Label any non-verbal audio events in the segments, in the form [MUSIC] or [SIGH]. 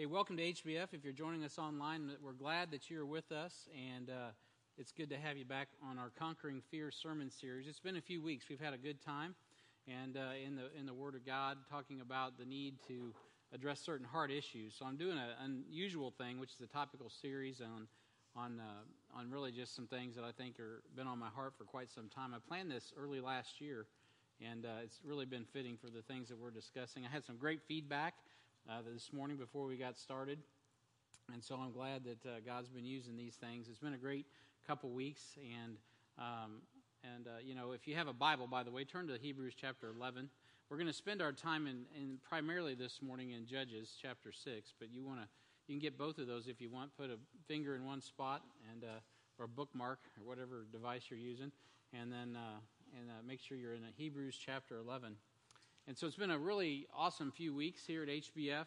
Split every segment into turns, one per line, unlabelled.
Hey, welcome to HBF. If you're joining us online, we're glad that you're with us, and uh, it's good to have you back on our Conquering Fear sermon series. It's been a few weeks. We've had a good time, and uh, in the in the Word of God, talking about the need to address certain hard issues. So I'm doing an unusual thing, which is a topical series on on uh, on really just some things that I think are been on my heart for quite some time. I planned this early last year, and uh, it's really been fitting for the things that we're discussing. I had some great feedback uh, this morning before we got started. And so I'm glad that uh, God's been using these things. It's been a great couple weeks. And, um, and uh, you know, if you have a Bible, by the way, turn to Hebrews chapter 11. We're going to spend our time in, in primarily this morning in Judges chapter 6, but you want to you can get both of those if you want. Put a finger in one spot and uh, or a bookmark or whatever device you're using, and then uh, and uh, make sure you're in Hebrews chapter 11. And so it's been a really awesome few weeks here at HBF,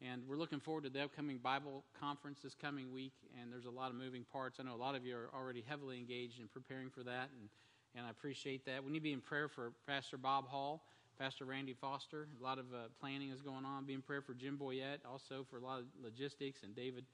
and we're looking forward to the upcoming Bible conference this coming week. And there's a lot of moving parts. I know a lot of you are already heavily engaged in preparing for that, and, and I appreciate that. We need to be in prayer for Pastor Bob Hall, Pastor Randy Foster. A lot of uh, planning is going on. Be in prayer for Jim Boyette, also for a lot of logistics, and David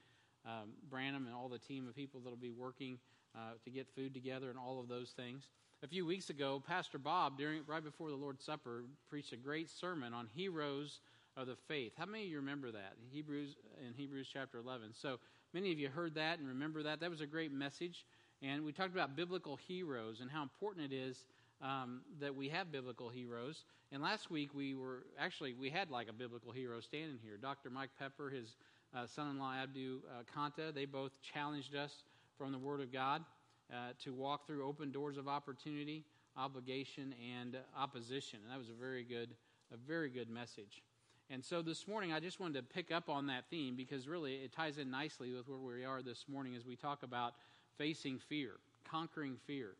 um, Branham and all the team of people that will be working uh, to get food together and all of those things a few weeks ago, Pastor Bob, during right before the Lord's Supper, preached a great sermon on heroes of the faith. How many of you remember that? Hebrews in Hebrews chapter 11. So many of you heard that and remember that. That was a great message. And we talked about biblical heroes and how important it is um, that we have biblical heroes. And last week we were actually we had like a biblical hero standing here. Dr. Mike Pepper, his uh, son-in-law Abdu uh, Kanta, they both challenged us from the Word of God uh, to walk through open doors of opportunity, obligation, and opposition. And that was a very good, a very good message. And so this morning, I just wanted to pick up on that theme because really it ties in nicely with where we are this morning as we talk about facing fear, conquering fear.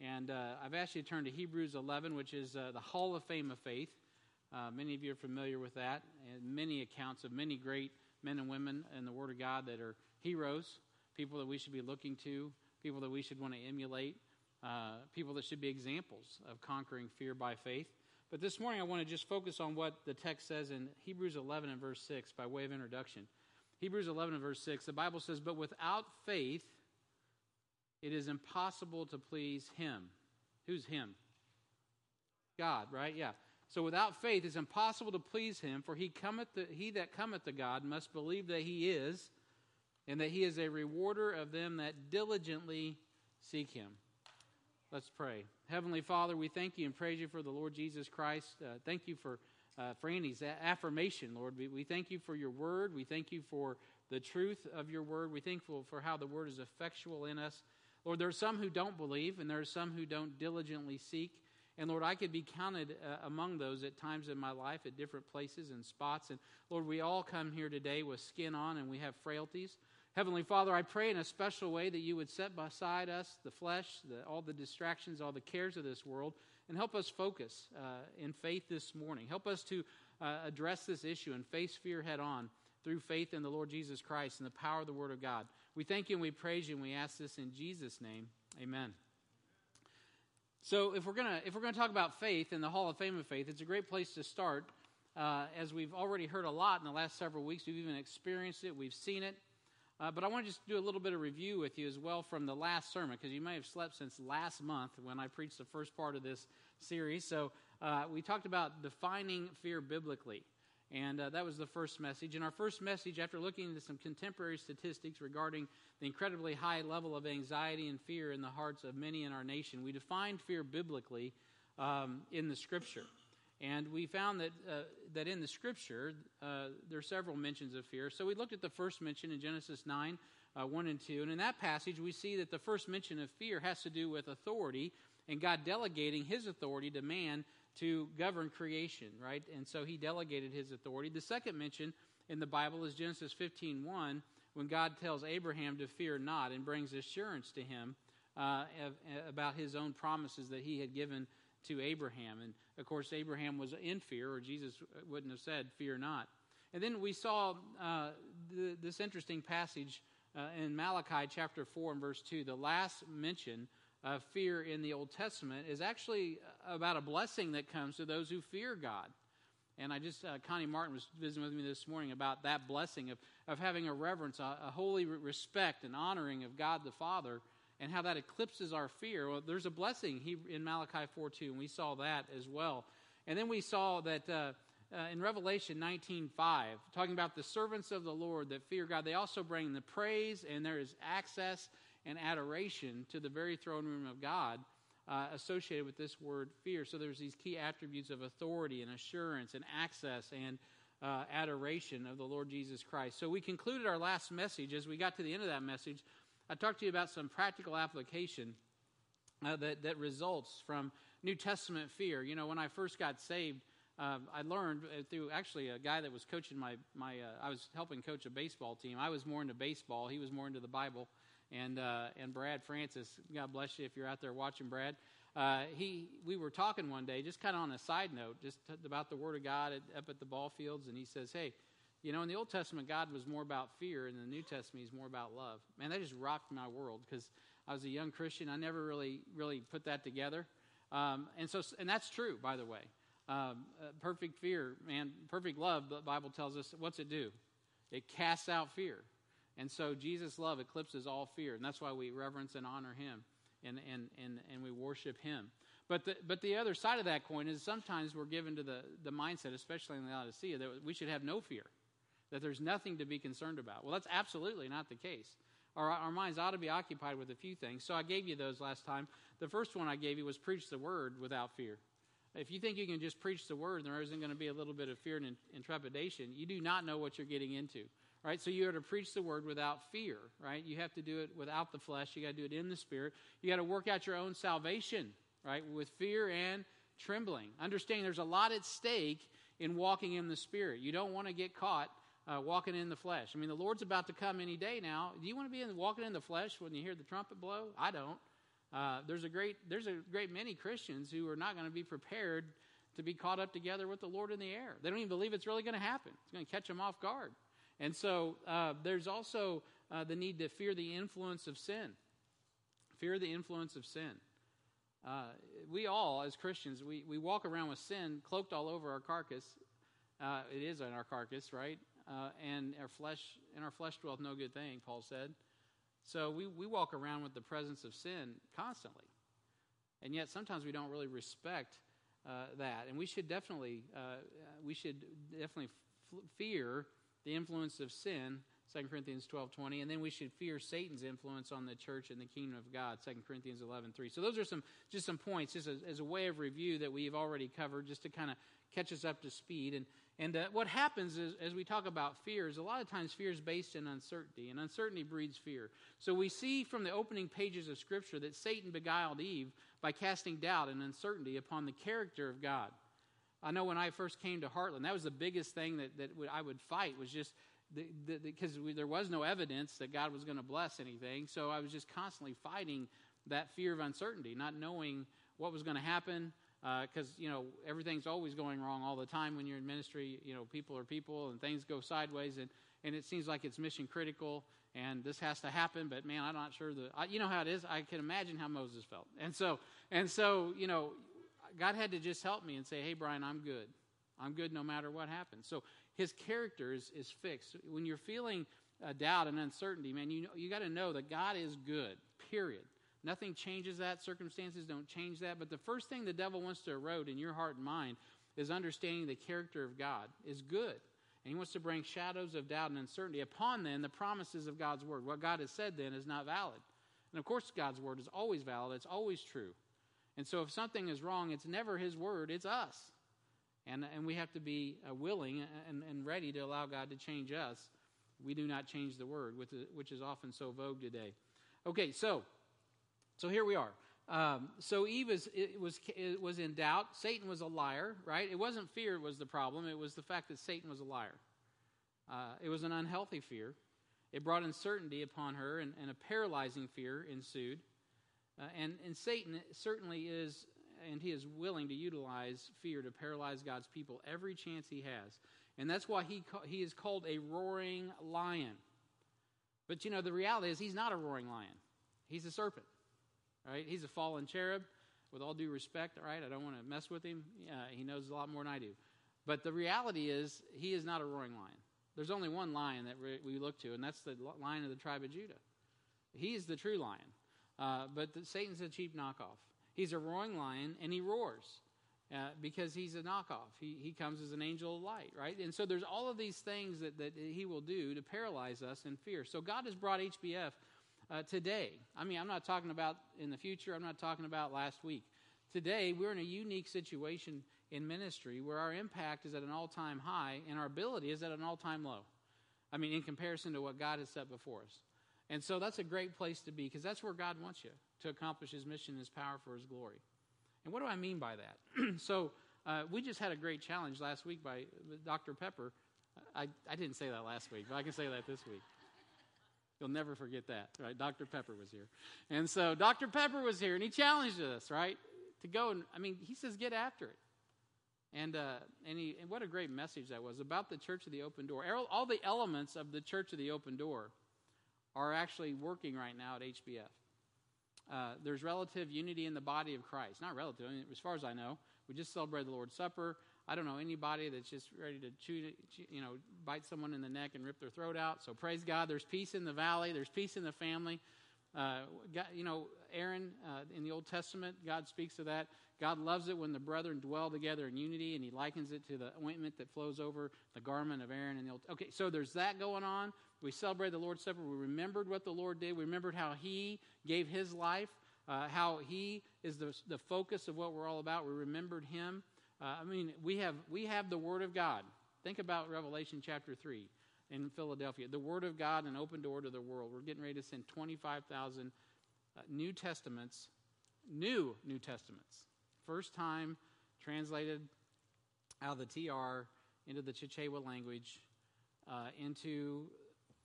And uh, I've asked you to turn to Hebrews 11, which is uh, the Hall of Fame of Faith. Uh, many of you are familiar with that, and many accounts of many great men and women in the Word of God that are heroes, people that we should be looking to, people that we should want to emulate, uh, people that should be examples of conquering fear by faith. But this morning, I want to just focus on what the text says in Hebrews 11 and verse 6 by way of introduction. Hebrews 11 and verse 6, the Bible says, But without faith, it is impossible to please Him. Who's Him? God, right? Yeah. So without faith, it's impossible to please Him, for he, cometh to, he that cometh to God must believe that He is and that he is a rewarder of them that diligently seek him. Let's pray. Heavenly Father, we thank you and praise you for the Lord Jesus Christ. Uh, thank you for, uh, for Andy's affirmation, Lord. We, we thank you for your word. We thank you for the truth of your word. We thank you for how the word is effectual in us. Lord, there are some who don't believe, and there are some who don't diligently seek. And Lord, I could be counted uh, among those at times in my life at different places and spots. And Lord, we all come here today with skin on and we have frailties. Heavenly Father, I pray in a special way that you would set beside us the flesh, the, all the distractions, all the cares of this world, and help us focus uh, in faith this morning. Help us to uh, address this issue and face fear head on through faith in the Lord Jesus Christ and the power of the Word of God. We thank you and we praise you and we ask this in Jesus' name. Amen. So, if we're gonna if we're gonna talk about faith in the Hall of Fame of Faith, it's a great place to start. Uh, as we've already heard a lot in the last several weeks, we've even experienced it, we've seen it. Uh, but I want to just do a little bit of review with you as well from the last sermon, because you may have slept since last month when I preached the first part of this series. So uh, we talked about defining fear biblically. And uh, that was the first message. And our first message, after looking into some contemporary statistics regarding the incredibly high level of anxiety and fear in the hearts of many in our nation, we defined fear biblically um, in the scripture. And we found that, uh, that in the scripture, uh, there are several mentions of fear. So we looked at the first mention in Genesis 9, uh, 1 and 2. And in that passage, we see that the first mention of fear has to do with authority and God delegating his authority to man to govern creation, right? And so he delegated his authority. The second mention in the Bible is Genesis 15, 1, when God tells Abraham to fear not and brings assurance to him uh, about his own promises that he had given to Abraham. And of course, Abraham was in fear, or Jesus wouldn't have said, Fear not. And then we saw uh, the, this interesting passage uh, in Malachi chapter 4 and verse 2. The last mention of fear in the Old Testament is actually about a blessing that comes to those who fear God. And I just, uh, Connie Martin was visiting with me this morning about that blessing of, of having a reverence, a, a holy respect and honoring of God the Father, and how that eclipses our fear. Well, there's a blessing in Malachi 4 2, and we saw that as well. And then we saw that uh, uh, in Revelation 19 5, talking about the servants of the Lord that fear God, they also bring the praise, and there is access and adoration to the very throne room of God uh, associated with this word fear. So there's these key attributes of authority and assurance and access and uh, adoration of the Lord Jesus Christ. So we concluded our last message. As we got to the end of that message, I talked to you about some practical application uh, that, that results from New Testament fear. You know, when I first got saved, uh, I learned uh, through actually a guy that was coaching my, my uh, I was helping coach a baseball team. I was more into baseball, he was more into the Bible and uh, and Brad Francis. God bless you if you're out there watching, Brad. Uh, he we were talking one day, just kind of on a side note, just about the Word of God at, up at the ball fields, and he says, "Hey, you know, in the Old Testament, God was more about fear, and in the New Testament, He's more about love." Man, that just rocked my world because I was a young Christian. I never really really put that together, um, and so and that's true, by the way. Um, uh, perfect fear, man, perfect love. The Bible tells us, what's it do? It casts out fear. And so Jesus' love eclipses all fear, and that's why we reverence and honor him and, and, and, and we worship him. But the, but the other side of that coin is sometimes we're given to the, the mindset, especially in the Laodicea, that we should have no fear, that there's nothing to be concerned about. Well, that's absolutely not the case. Our, our minds ought to be occupied with a few things. So I gave you those last time. The first one I gave you was preach the word without fear. If you think you can just preach the word and there isn't going to be a little bit of fear and, and trepidation, you do not know what you're getting into right? So you are to preach the word without fear, right? You have to do it without the flesh. You got to do it in the spirit. You got to work out your own salvation, right? With fear and trembling. Understanding there's a lot at stake in walking in the spirit. You don't want to get caught uh, walking in the flesh. I mean, the Lord's about to come any day now. Do you want to be in, walking in the flesh when you hear the trumpet blow? I don't. Uh, there's a great there's a great many Christians who are not going to be prepared to be caught up together with the Lord in the air. They don't even believe it's really going to happen. It's going to catch them off guard. And so uh, there's also uh, the need to fear the influence of sin. Fear the influence of sin. Uh, we all, as Christians, we, we walk around with sin cloaked all over our carcass. Uh, it is in our carcass, right? Uh, and our flesh, in our flesh dwelleth no good thing, Paul said. So we, we walk around with the presence of sin constantly. And yet sometimes we don't really respect uh, that. And we should definitely, we should definitely f- fear the influence of sin, 2 Corinthians 12 20, and then we should fear Satan's influence on the church and the kingdom of God, 2 Corinthians 11 3. So those are some just some points, just as, as a way of review that we've already covered, just to kind of catch us up to speed. And, and uh, what happens is, as we talk about fear, is a lot of times fear is based in uncertainty, and uncertainty breeds fear. So we see from the opening pages of Scripture that Satan beguiled Eve by casting doubt and uncertainty upon the character of God. I know when I first came to Heartland, that was the biggest thing that, that I would fight was just because the, the, there was no evidence that God was going to bless anything. So I was just constantly fighting that fear of uncertainty, not knowing what was going to happen. Because uh, you know everything's always going wrong all the time when you're in ministry. You know people are people, and things go sideways, and, and it seems like it's mission critical, and this has to happen. But man, I'm not sure that I, you know how it is. I can imagine how Moses felt, and so and so you know God had to just help me and say, hey, Brian, I'm good. I'm good no matter what happens. So his character is, is fixed. When you're feeling uh, doubt and uncertainty, man, you, know, you got to know that God is good, period. Nothing changes that. Circumstances don't change that. But the first thing the devil wants to erode in your heart and mind is understanding the character of God is good. And he wants to bring shadows of doubt and uncertainty upon then the promises of God's word. What God has said then is not valid. And of course, God's word is always valid, it's always true. And so if something is wrong, it's never his word, it's us. And, and we have to be uh, willing and, and ready to allow God to change us. We do not change the word, which is often so vogue today. Okay, so so here we are. Um, so Eve is, it was, it was in doubt. Satan was a liar, right? It wasn't fear was the problem. It was the fact that Satan was a liar. Uh, it was an unhealthy fear. It brought uncertainty upon her, and, and a paralyzing fear ensued. Uh, and, and Satan certainly is, and he is willing to utilize fear to paralyze God's people every chance he has. And that's why he, he is called a roaring lion. But you know, the reality is he's not a roaring lion, he's a serpent, He's a fallen cherub. With all due respect, all right, I don't want to mess with him. He knows a lot more than I do. But the reality is, he is not a roaring lion. There's only one lion that we look to, and that's the lion of the tribe of Judah. He is the true lion. Uh, but the, Satan's a cheap knockoff. He's a roaring lion, and he roars. Uh, because he's a knockoff. He, he comes as an angel of light, right? And so there's all of these things that, that he will do to paralyze us in fear. So God has brought HBF uh, today. I mean, I'm not talking about in the future, I'm not talking about last week. Today, we're in a unique situation in ministry where our impact is at an all time high and our ability is at an all time low. I mean, in comparison to what God has set before us. And so that's a great place to be because that's where God wants you to accomplish his mission, his power for his glory. And what do I mean by that? [CLEARS THROAT] so uh, we just had a great challenge last week by Dr. Pepper. I, I didn't say that last week, but I can say that this week. You'll never forget that, right? Dr. Pepper was here. And so Dr. Pepper was here, and he challenged us, right, to go and, I mean, he says, get after it. And, uh, and, he, and what a great message that was about the Church of the Open Door. All the elements of the Church of the Open Door are actually working right now at HBF. Uh, there's relative unity in the body of Christ. Not relative, I mean, as far as I know. We just celebrated the Lord's Supper. I don't know anybody that's just ready to chew, you know, bite someone in the neck and rip their throat out. So praise God. There's peace in the valley. There's peace in the family. Uh, God, you know, Aaron uh, in the Old Testament, God speaks of that. God loves it when the brethren dwell together in unity, and He likens it to the ointment that flows over the garment of Aaron in the Old. Okay, so there's that going on. We celebrated the Lord's Supper. We remembered what the Lord did. We remembered how He gave His life, uh, how He is the, the focus of what we're all about. We remembered Him. Uh, I mean, we have, we have the Word of God. Think about Revelation chapter 3 in Philadelphia. The Word of God, an open door to the world. We're getting ready to send 25,000 uh, New Testaments, new New Testaments. First time translated out of the TR into the Chichewa language, uh, into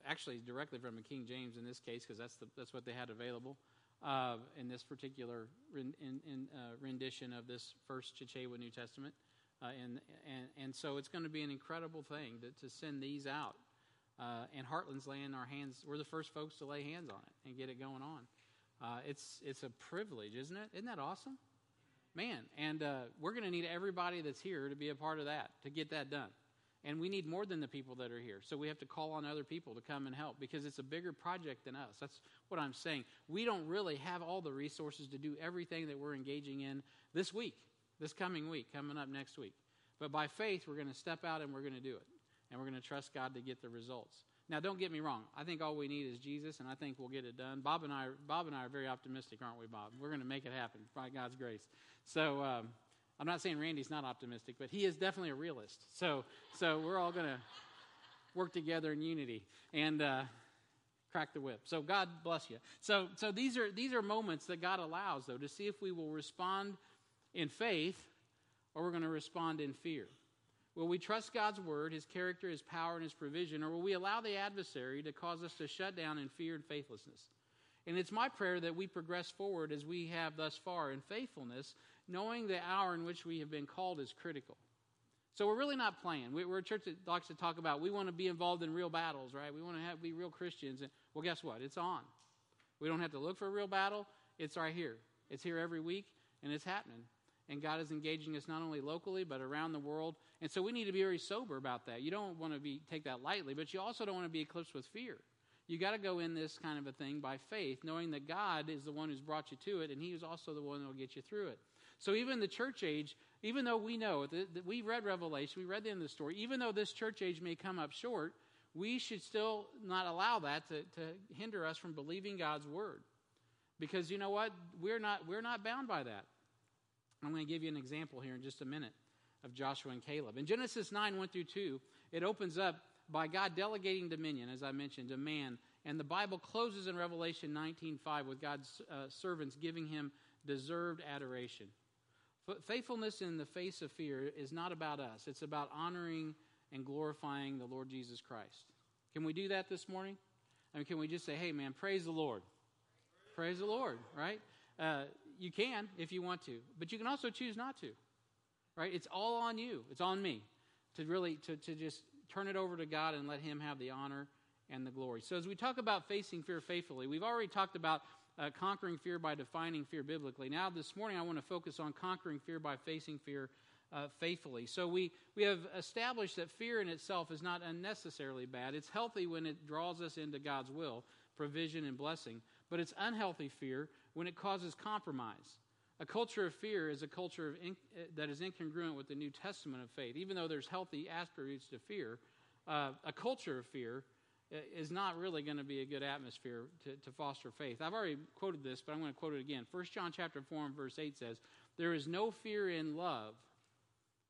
actually directly from the King James in this case, because that's, that's what they had available uh, in this particular in, in, uh, rendition of this first Chichewa New Testament. Uh, and, and, and so it's going to be an incredible thing to, to send these out. Uh, and Heartland's laying our hands, we're the first folks to lay hands on it and get it going on. Uh, it's, it's a privilege, isn't it? Isn't that awesome? Man, and uh, we're going to need everybody that's here to be a part of that, to get that done. And we need more than the people that are here. So we have to call on other people to come and help because it's a bigger project than us. That's what I'm saying. We don't really have all the resources to do everything that we're engaging in this week, this coming week, coming up next week. But by faith, we're going to step out and we're going to do it. And we're going to trust God to get the results. Now, don't get me wrong. I think all we need is Jesus, and I think we'll get it done. Bob and I, Bob and I are very optimistic, aren't we, Bob? We're going to make it happen by God's grace. So, um, I'm not saying Randy's not optimistic, but he is definitely a realist. So, so we're all going to work together in unity and uh, crack the whip. So God bless you. So, so these are these are moments that God allows, though, to see if we will respond in faith or we're going to respond in fear. Will we trust God's word, His character, His power, and His provision, or will we allow the adversary to cause us to shut down in fear and faithlessness? And it's my prayer that we progress forward as we have thus far in faithfulness, knowing the hour in which we have been called is critical. So we're really not playing. We're a church that likes to talk about we want to be involved in real battles, right? We want to have, be real Christians. And, well, guess what? It's on. We don't have to look for a real battle. It's right here. It's here every week, and it's happening. And God is engaging us not only locally, but around the world. And so we need to be very sober about that. You don't want to be, take that lightly, but you also don't want to be eclipsed with fear. You got to go in this kind of a thing by faith, knowing that God is the one who's brought you to it, and He is also the one that will get you through it. So even the church age, even though we know that, we read Revelation, we read the end of the story, even though this church age may come up short, we should still not allow that to, to hinder us from believing God's word. Because you know what? We're not, we're not bound by that. I'm going to give you an example here in just a minute of Joshua and Caleb. In Genesis 9, 1 through 2, it opens up by God delegating dominion, as I mentioned, to man. And the Bible closes in Revelation 19:5 with God's uh, servants giving him deserved adoration. Faithfulness in the face of fear is not about us. It's about honoring and glorifying the Lord Jesus Christ. Can we do that this morning? I mean, can we just say, "Hey, man, praise the Lord"? Praise the Lord, right? Uh, you can if you want to, but you can also choose not to. Right? It's all on you. It's on me to really to, to just turn it over to God and let Him have the honor and the glory. So, as we talk about facing fear faithfully, we've already talked about uh, conquering fear by defining fear biblically. Now, this morning, I want to focus on conquering fear by facing fear uh, faithfully. So we, we have established that fear in itself is not unnecessarily bad. It's healthy when it draws us into God's will, provision, and blessing. But it's unhealthy fear when it causes compromise. A culture of fear is a culture in, that is incongruent with the New Testament of faith. Even though there's healthy attributes to fear, uh, a culture of fear Uh, is not really going to be a good atmosphere to, to foster faith. I've already quoted this, but I'm going to quote it again. 1 John chapter 4 and verse 8 says, There is no fear in love,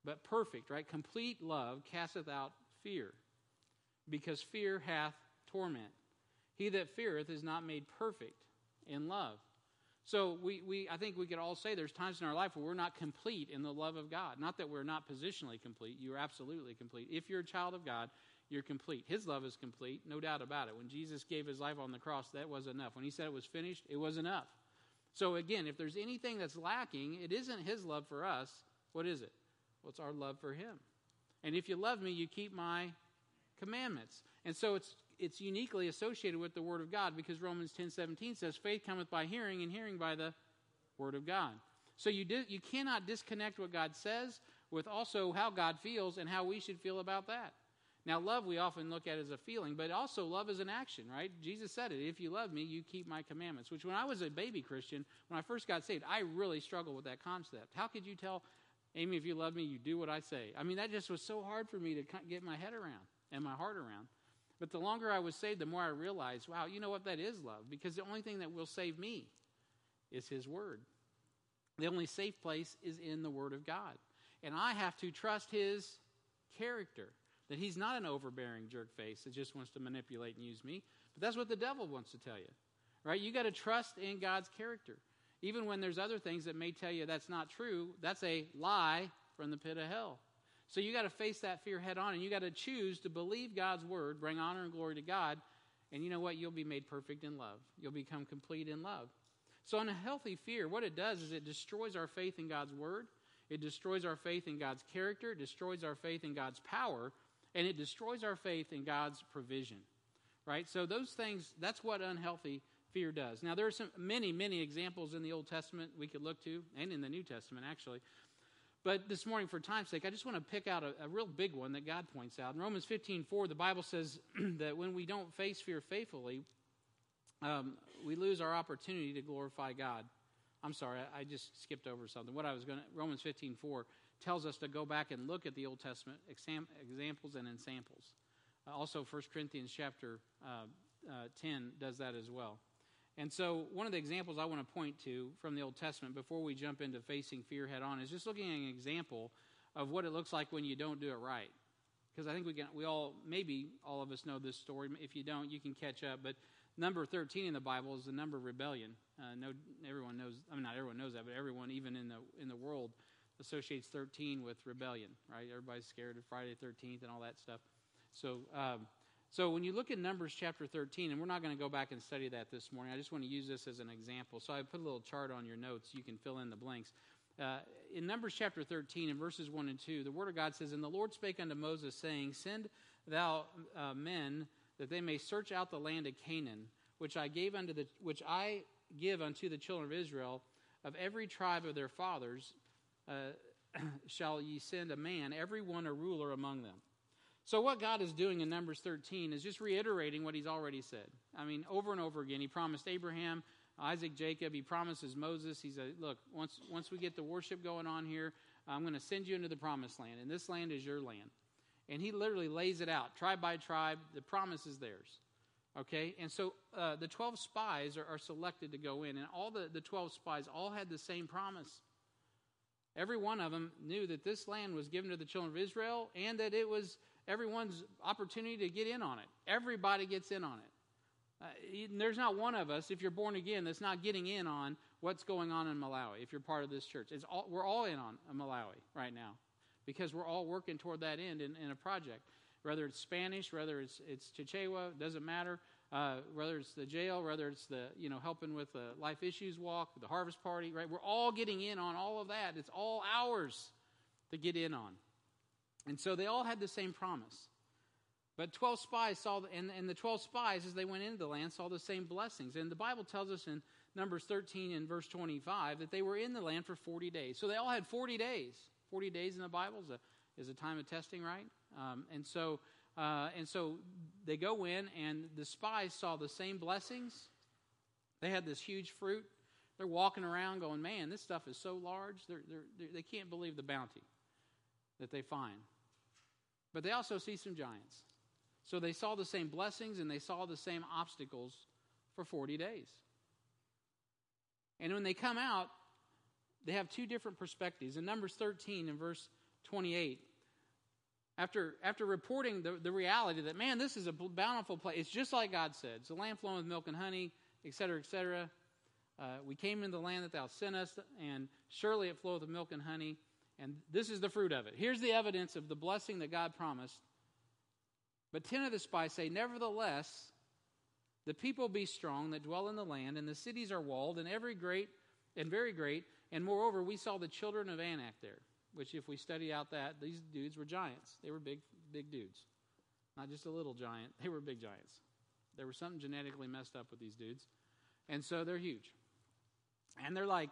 but perfect, right? Complete love casteth out fear, because fear hath torment. He that feareth is not made perfect in love. So we, we I think we could all say there's times in our life where we're not complete in the love of God. Not that we're not positionally complete. You're absolutely complete. If you're a child of God, you're complete. His love is complete, no doubt about it. When Jesus gave his life on the cross, that was enough. When he said it was finished, it was enough. So again, if there's anything that's lacking, it isn't his love for us. What is it? Well, it's our love for him. And if you love me, you keep my commandments. And so it's it's uniquely associated with the word of God because Romans 10:17 says faith cometh by hearing and hearing by the word of God. So you di- you cannot disconnect what God says with also how God feels and how we should feel about that. Now, love we often look at as a feeling, but also love is an action, right? Jesus said it if you love me, you keep my commandments. Which, when I was a baby Christian, when I first got saved, I really struggled with that concept. How could you tell Amy, if you love me, you do what I say? I mean, that just was so hard for me to get my head around and my heart around. But the longer I was saved, the more I realized, wow, you know what? That is love. Because the only thing that will save me is His Word. The only safe place is in the Word of God. And I have to trust His character. That he's not an overbearing jerk face that just wants to manipulate and use me. But that's what the devil wants to tell you. Right? You got to trust in God's character. Even when there's other things that may tell you that's not true, that's a lie from the pit of hell. So you got to face that fear head on and you got to choose to believe God's word, bring honor and glory to God, and you know what? You'll be made perfect in love. You'll become complete in love. So, in a healthy fear, what it does is it destroys our faith in God's word, it destroys our faith in God's character, it destroys our faith in God's power, and it destroys our faith in God's provision. Right? So those things, that's what unhealthy fear does. Now there are some many, many examples in the Old Testament we could look to, and in the New Testament actually. But this morning, for time's sake, I just want to pick out a, a real big one that God points out. In Romans 15 4, the Bible says [CLEARS THROAT] that when we don't face fear faithfully, um, we lose our opportunity to glorify God. I'm sorry, I, I just skipped over something. What I was going to, Romans 15 4 tells us to go back and look at the Old Testament exam, examples and ensamples. Uh, also, 1 Corinthians chapter uh, uh, 10 does that as well. And so, one of the examples I want to point to from the Old Testament before we jump into facing fear head on is just looking at an example of what it looks like when you don't do it right. Because I think we can, we all, maybe all of us know this story. If you don't, you can catch up. But number 13 in the Bible is the number of rebellion. Uh, no, everyone knows, I mean, not everyone knows that, but everyone, even in the, in the world, associates 13 with rebellion, right? Everybody's scared of Friday 13th and all that stuff. So, um, so when you look at Numbers chapter 13, and we're not going to go back and study that this morning, I just want to use this as an example. So I put a little chart on your notes. You can fill in the blanks. Uh, in Numbers chapter 13, in verses 1 and 2, the Word of God says, And the Lord spake unto Moses, saying, Send thou uh, men that they may search out the land of Canaan, which I gave unto the which I give unto the children of Israel, of every tribe of their fathers, uh, [CLEARS THROAT] shall ye send a man, every one a ruler among them. So, what God is doing in Numbers 13 is just reiterating what He's already said. I mean, over and over again, He promised Abraham, Isaac, Jacob. He promises Moses. He said, Look, once, once we get the worship going on here, I'm going to send you into the promised land, and this land is your land. And He literally lays it out, tribe by tribe. The promise is theirs. Okay? And so uh, the 12 spies are, are selected to go in, and all the, the 12 spies all had the same promise. Every one of them knew that this land was given to the children of Israel and that it was everyone's opportunity to get in on it. Everybody gets in on it. Uh, there's not one of us, if you're born again, that's not getting in on what's going on in Malawi. If you're part of this church, all, we're all in on Malawi right now because we're all working toward that end in, in a project. Whether it's Spanish, whether it's it's Chichewa, doesn't matter uh, whether it's the jail, whether it's the you know helping with the life issues walk, the harvest party, right? We're all getting in on all of that. It's all ours to get in on, and so they all had the same promise. But 12 spies saw, and, and the 12 spies, as they went into the land, saw the same blessings. And the Bible tells us in Numbers 13 and verse 25 that they were in the land for 40 days. So they all had 40 days, 40 days in the Bible is a, is a time of testing, right? Um, and so uh, and so they go in, and the spies saw the same blessings. They had this huge fruit. They're walking around going, man, this stuff is so large. They're, they're, they're, they can not believe the bounty that they find. But they also see some giants. So they saw the same blessings and they saw the same obstacles for 40 days. And when they come out, they have two different perspectives. In Numbers 13 and verse 28, after, after reporting the, the reality that, man, this is a bountiful place, it's just like God said. It's a land flowing with milk and honey, etc., etc. Uh, we came into the land that thou sent us, and surely it floweth with milk and honey, and this is the fruit of it. Here's the evidence of the blessing that God promised. But ten of the spies say, Nevertheless, the people be strong that dwell in the land, and the cities are walled, and every great and very great. And moreover, we saw the children of Anak there which if we study out that, these dudes were giants. They were big, big dudes. Not just a little giant, they were big giants. There was something genetically messed up with these dudes. And so they're huge. And they're like,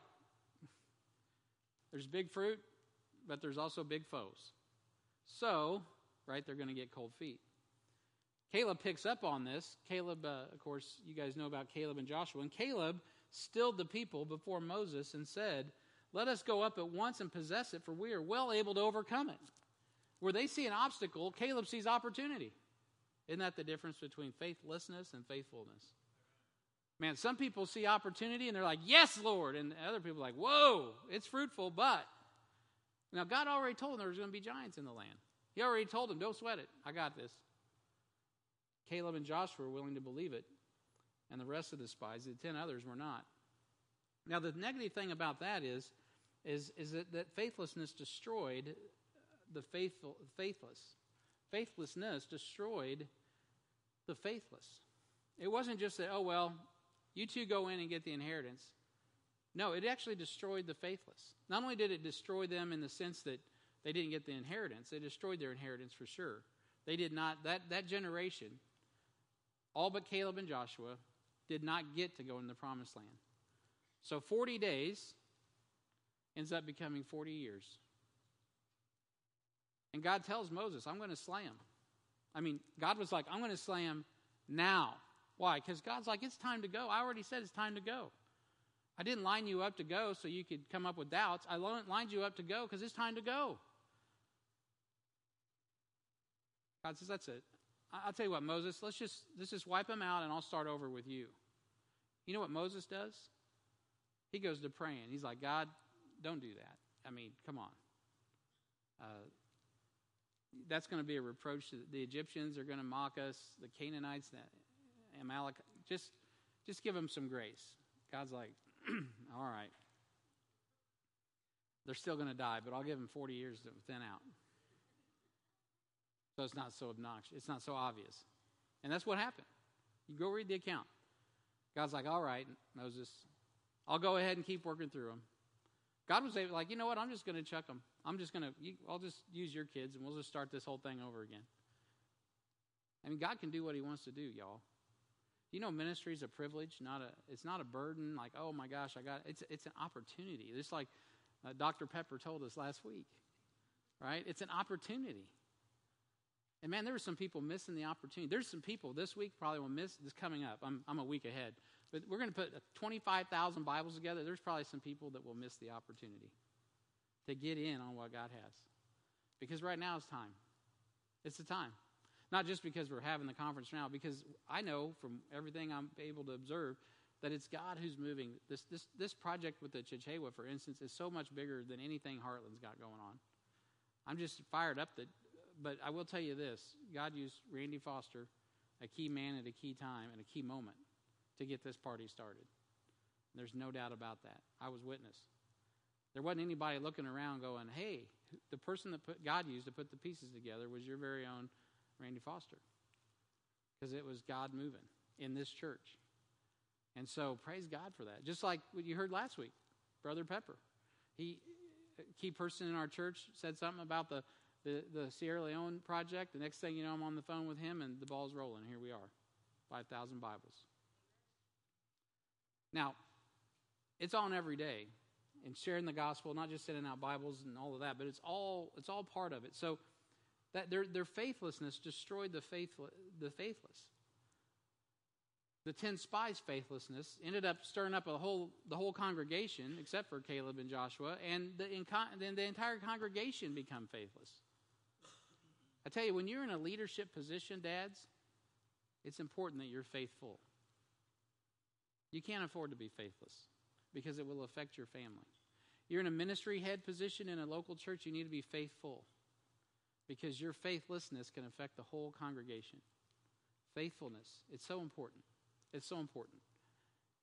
there's big fruit, but there's also big foes. So, right, they're going to get cold feet. Caleb picks up on this. Caleb, uh, of course, you guys know about Caleb and Joshua. And Caleb stilled the people before Moses and said, let us go up at once and possess it, for we are well able to overcome it. Where they see an obstacle, Caleb sees opportunity. Isn't that the difference between faithlessness and faithfulness? Man, some people see opportunity and they're like, Yes, Lord. And other people are like, Whoa, it's fruitful, but. Now, God already told them there was going to be giants in the land. He already told them, Don't sweat it. I got this. Caleb and Joshua were willing to believe it, and the rest of the spies, the ten others, were not. Now, the negative thing about that is is, is that, that faithlessness destroyed the faithful, faithless. Faithlessness destroyed the faithless. It wasn't just that, oh, well, you two go in and get the inheritance. No, it actually destroyed the faithless. Not only did it destroy them in the sense that they didn't get the inheritance, it destroyed their inheritance for sure. They did not, that, that generation, all but Caleb and Joshua, did not get to go in the promised land. So 40 days ends up becoming 40 years. And God tells Moses, I'm going to slay him. I mean, God was like, I'm going to slay him now. Why? Because God's like, it's time to go. I already said it's time to go. I didn't line you up to go so you could come up with doubts. I lined you up to go because it's time to go. God says, that's it. I'll tell you what, Moses, let's just, let's just wipe him out and I'll start over with you. You know what Moses does? He goes to praying. He's like, God, don't do that. I mean, come on. Uh, that's going to be a reproach. To the Egyptians are going to mock us. The Canaanites, the Amalek. Just, just give them some grace. God's like, [CLEARS THROAT] all right. They're still going to die, but I'll give them 40 years to thin out. So it's not so obnoxious. It's not so obvious. And that's what happened. You go read the account. God's like, all right, Moses, I'll go ahead and keep working through them. God was able, like, you know what? I'm just going to chuck them. I'm just going to, I'll just use your kids and we'll just start this whole thing over again. I mean, God can do what He wants to do, y'all. You know, ministry is a privilege, not a. It's not a burden. Like, oh my gosh, I got. It's it's an opportunity. It's like uh, Dr. Pepper told us last week, right? It's an opportunity. And man, there were some people missing the opportunity. There's some people this week probably will miss this coming up. I'm I'm a week ahead. But we're going to put 25,000 Bibles together. There's probably some people that will miss the opportunity to get in on what God has. Because right now is time. It's the time. Not just because we're having the conference now, because I know from everything I'm able to observe that it's God who's moving. This, this, this project with the Chichewa, for instance, is so much bigger than anything Heartland's got going on. I'm just fired up that, but I will tell you this God used Randy Foster, a key man at a key time and a key moment to get this party started. There's no doubt about that. I was witness. There wasn't anybody looking around going, hey, the person that put, God used to put the pieces together was your very own Randy Foster. Because it was God moving in this church. And so praise God for that. Just like what you heard last week, Brother Pepper. He, a key person in our church, said something about the, the, the Sierra Leone project. The next thing you know, I'm on the phone with him and the ball's rolling. Here we are 5,000 Bibles. Now, it's on every day. and sharing the gospel, not just sending out Bibles and all of that, but it's all it's all part of it. So that their their faithlessness destroyed the faithful the faithless. The ten spies' faithlessness ended up stirring up a whole the whole congregation, except for Caleb and Joshua, and the, then the entire congregation become faithless. I tell you, when you're in a leadership position, dads, it's important that you're faithful. You can't afford to be faithless because it will affect your family. You're in a ministry head position in a local church, you need to be faithful because your faithlessness can affect the whole congregation. Faithfulness, it's so important. It's so important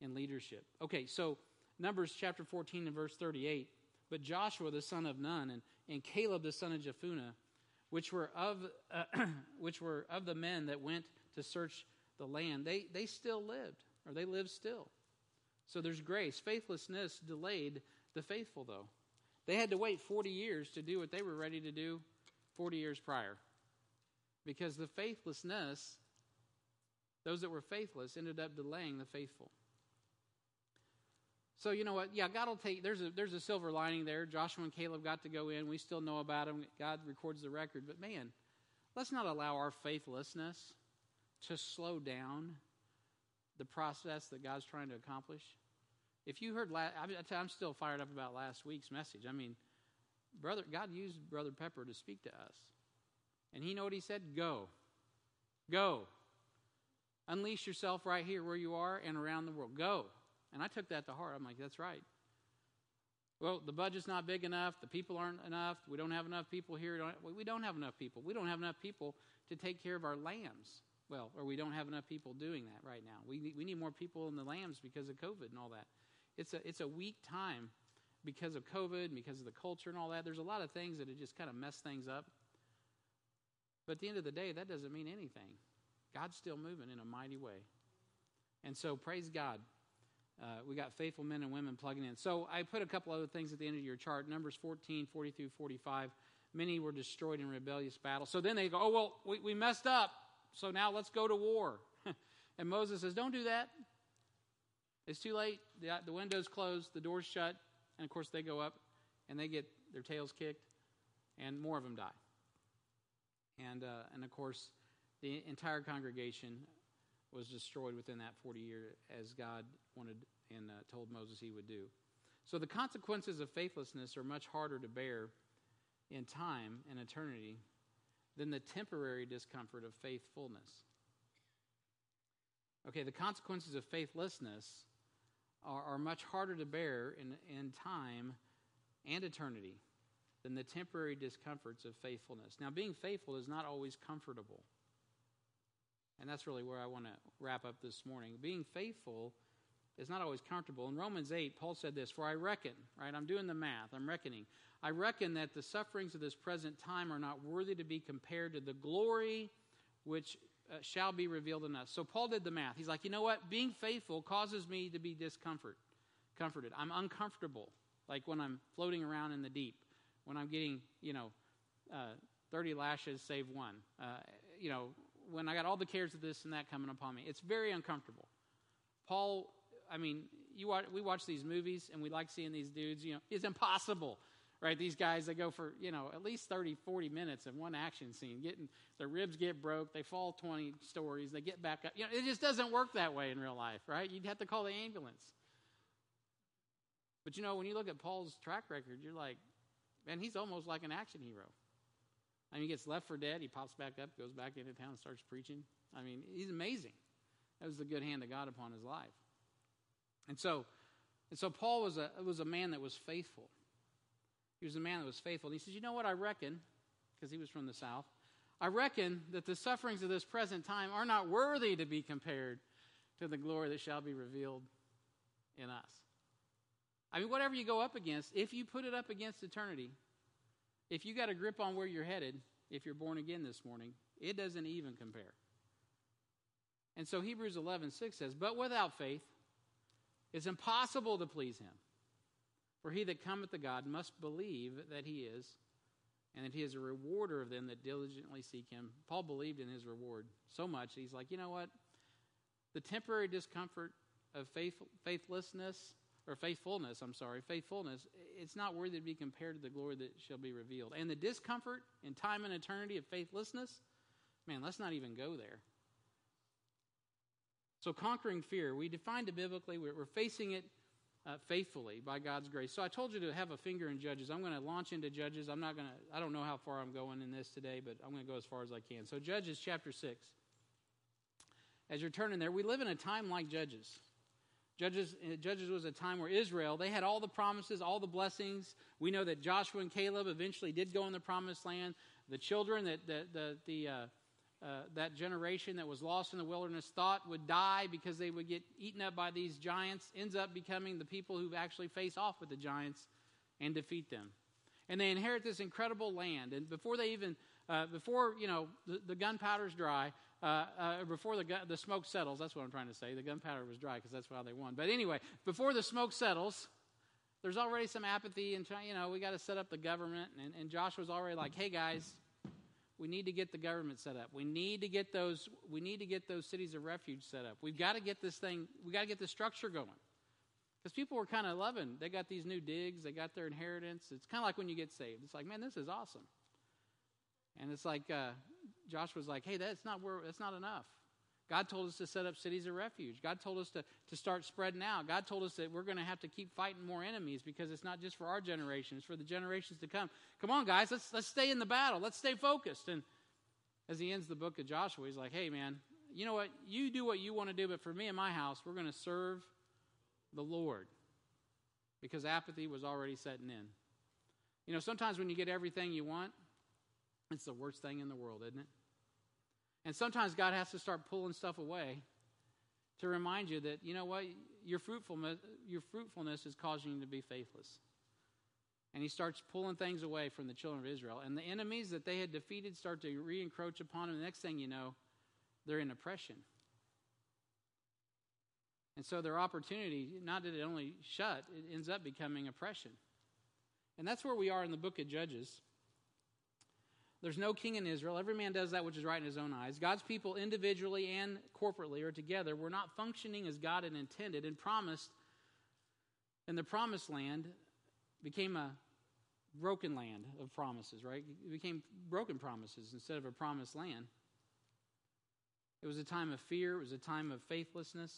in leadership. Okay, so Numbers chapter 14 and verse 38. But Joshua the son of Nun and, and Caleb the son of Jephunneh, which were of uh, [CLEARS THROAT] which were of the men that went to search the land, they, they still lived, or they live still. So there's grace. Faithlessness delayed the faithful, though. They had to wait 40 years to do what they were ready to do 40 years prior. Because the faithlessness, those that were faithless, ended up delaying the faithful. So you know what? Yeah, God will take. There's a there's a silver lining there. Joshua and Caleb got to go in. We still know about them. God records the record. But man, let's not allow our faithlessness to slow down the process that God's trying to accomplish. If you heard, last, I'm still fired up about last week's message. I mean, brother, God used Brother Pepper to speak to us, and he know what he said. Go, go, unleash yourself right here where you are and around the world. Go, and I took that to heart. I'm like, that's right. Well, the budget's not big enough. The people aren't enough. We don't have enough people here. We don't have enough people. We don't have enough people to take care of our lambs. Well, or we don't have enough people doing that right now. We need, we need more people in the lambs because of COVID and all that. It's a, it's a weak time because of COVID and because of the culture and all that. There's a lot of things that have just kind of messed things up. But at the end of the day, that doesn't mean anything. God's still moving in a mighty way. And so, praise God. Uh, we got faithful men and women plugging in. So, I put a couple other things at the end of your chart Numbers 14, 40 through 45. Many were destroyed in rebellious battle. So then they go, oh, well, we, we messed up. So now let's go to war. [LAUGHS] and Moses says, Don't do that. It's too late. The, the window's closed, the door's shut, and of course they go up and they get their tails kicked, and more of them die. And, uh, and of course, the entire congregation was destroyed within that 40 year as God wanted and uh, told Moses he would do. So the consequences of faithlessness are much harder to bear in time and eternity than the temporary discomfort of faithfulness. Okay, the consequences of faithlessness are, are much harder to bear in, in time and eternity than the temporary discomforts of faithfulness. Now, being faithful is not always comfortable. And that's really where I want to wrap up this morning. Being faithful is not always comfortable. In Romans 8, Paul said this For I reckon, right? I'm doing the math, I'm reckoning. I reckon that the sufferings of this present time are not worthy to be compared to the glory which uh, shall be revealed in us. So Paul did the math. He's like, you know what? Being faithful causes me to be discomfort, comforted. I'm uncomfortable, like when I'm floating around in the deep, when I'm getting, you know, uh, 30 lashes save one. Uh, you know, when I got all the cares of this and that coming upon me. It's very uncomfortable. Paul, I mean, you watch, we watch these movies and we like seeing these dudes, you know, it's impossible right? These guys, they go for, you know, at least 30, 40 minutes of one action scene. Getting their ribs get broke, they fall 20 stories, they get back up. You know, it just doesn't work that way in real life, right? You'd have to call the ambulance. But you know, when you look at Paul's track record, you're like, man, he's almost like an action hero. I mean, he gets left for dead, he pops back up, goes back into town, starts preaching. I mean, he's amazing. That was the good hand of God upon his life. And so, and so Paul was a was a man that was faithful. He was a man that was faithful. And he says, You know what? I reckon, because he was from the South, I reckon that the sufferings of this present time are not worthy to be compared to the glory that shall be revealed in us. I mean, whatever you go up against, if you put it up against eternity, if you got a grip on where you're headed, if you're born again this morning, it doesn't even compare. And so Hebrews 11, 6 says, But without faith, it's impossible to please him. For he that cometh to God must believe that he is, and that he is a rewarder of them that diligently seek him. Paul believed in his reward so much, he's like, you know what? The temporary discomfort of faith, faithlessness or faithfulness, I'm sorry, faithfulness, it's not worthy to be compared to the glory that shall be revealed. And the discomfort in time and eternity of faithlessness, man, let's not even go there. So, conquering fear, we defined it biblically. We're, facing it uh, faithfully by God's grace. So, I told you to have a finger in Judges. I'm going to launch into Judges. I'm not going to, I don't know how far I'm going in this today, but I'm going to go as far as I can. So, Judges chapter 6. As you're turning there, we live in a time like Judges. Judges, uh, Judges was a time where Israel, they had all the promises, all the blessings. We know that Joshua and Caleb eventually did go in the promised land. The children that, that the, the, uh, uh, that generation that was lost in the wilderness thought would die because they would get eaten up by these giants ends up becoming the people who actually face off with the giants and defeat them. And they inherit this incredible land. And before they even, uh, before, you know, the, the gunpowder's dry, uh, uh, before the, the smoke settles, that's what I'm trying to say. The gunpowder was dry because that's how they won. But anyway, before the smoke settles, there's already some apathy and, you know, we got to set up the government. And, and Joshua's already like, hey, guys, we need to get the government set up. We need to get those we need to get those cities of refuge set up. We've got to get this thing, we got to get the structure going. Because people were kind of loving. They got these new digs, they got their inheritance. It's kind of like when you get saved. It's like, man, this is awesome. And it's like uh, Josh was like, hey, that's not where that's not enough. God told us to set up cities of refuge. God told us to, to start spreading out. God told us that we're going to have to keep fighting more enemies because it's not just for our generation, it's for the generations to come. Come on, guys, let's, let's stay in the battle. Let's stay focused. And as he ends the book of Joshua, he's like, hey, man, you know what? You do what you want to do, but for me and my house, we're going to serve the Lord because apathy was already setting in. You know, sometimes when you get everything you want, it's the worst thing in the world, isn't it? And sometimes God has to start pulling stuff away to remind you that, you know what, your fruitfulness, your fruitfulness is causing you to be faithless. And he starts pulling things away from the children of Israel. And the enemies that they had defeated start to re encroach upon them. The next thing you know, they're in oppression. And so their opportunity, not that it only shut, it ends up becoming oppression. And that's where we are in the book of Judges. There's no king in Israel. Every man does that which is right in his own eyes. God's people, individually and corporately, or together, were not functioning as God had intended and promised. And the promised land became a broken land of promises, right? It became broken promises instead of a promised land. It was a time of fear, it was a time of faithlessness.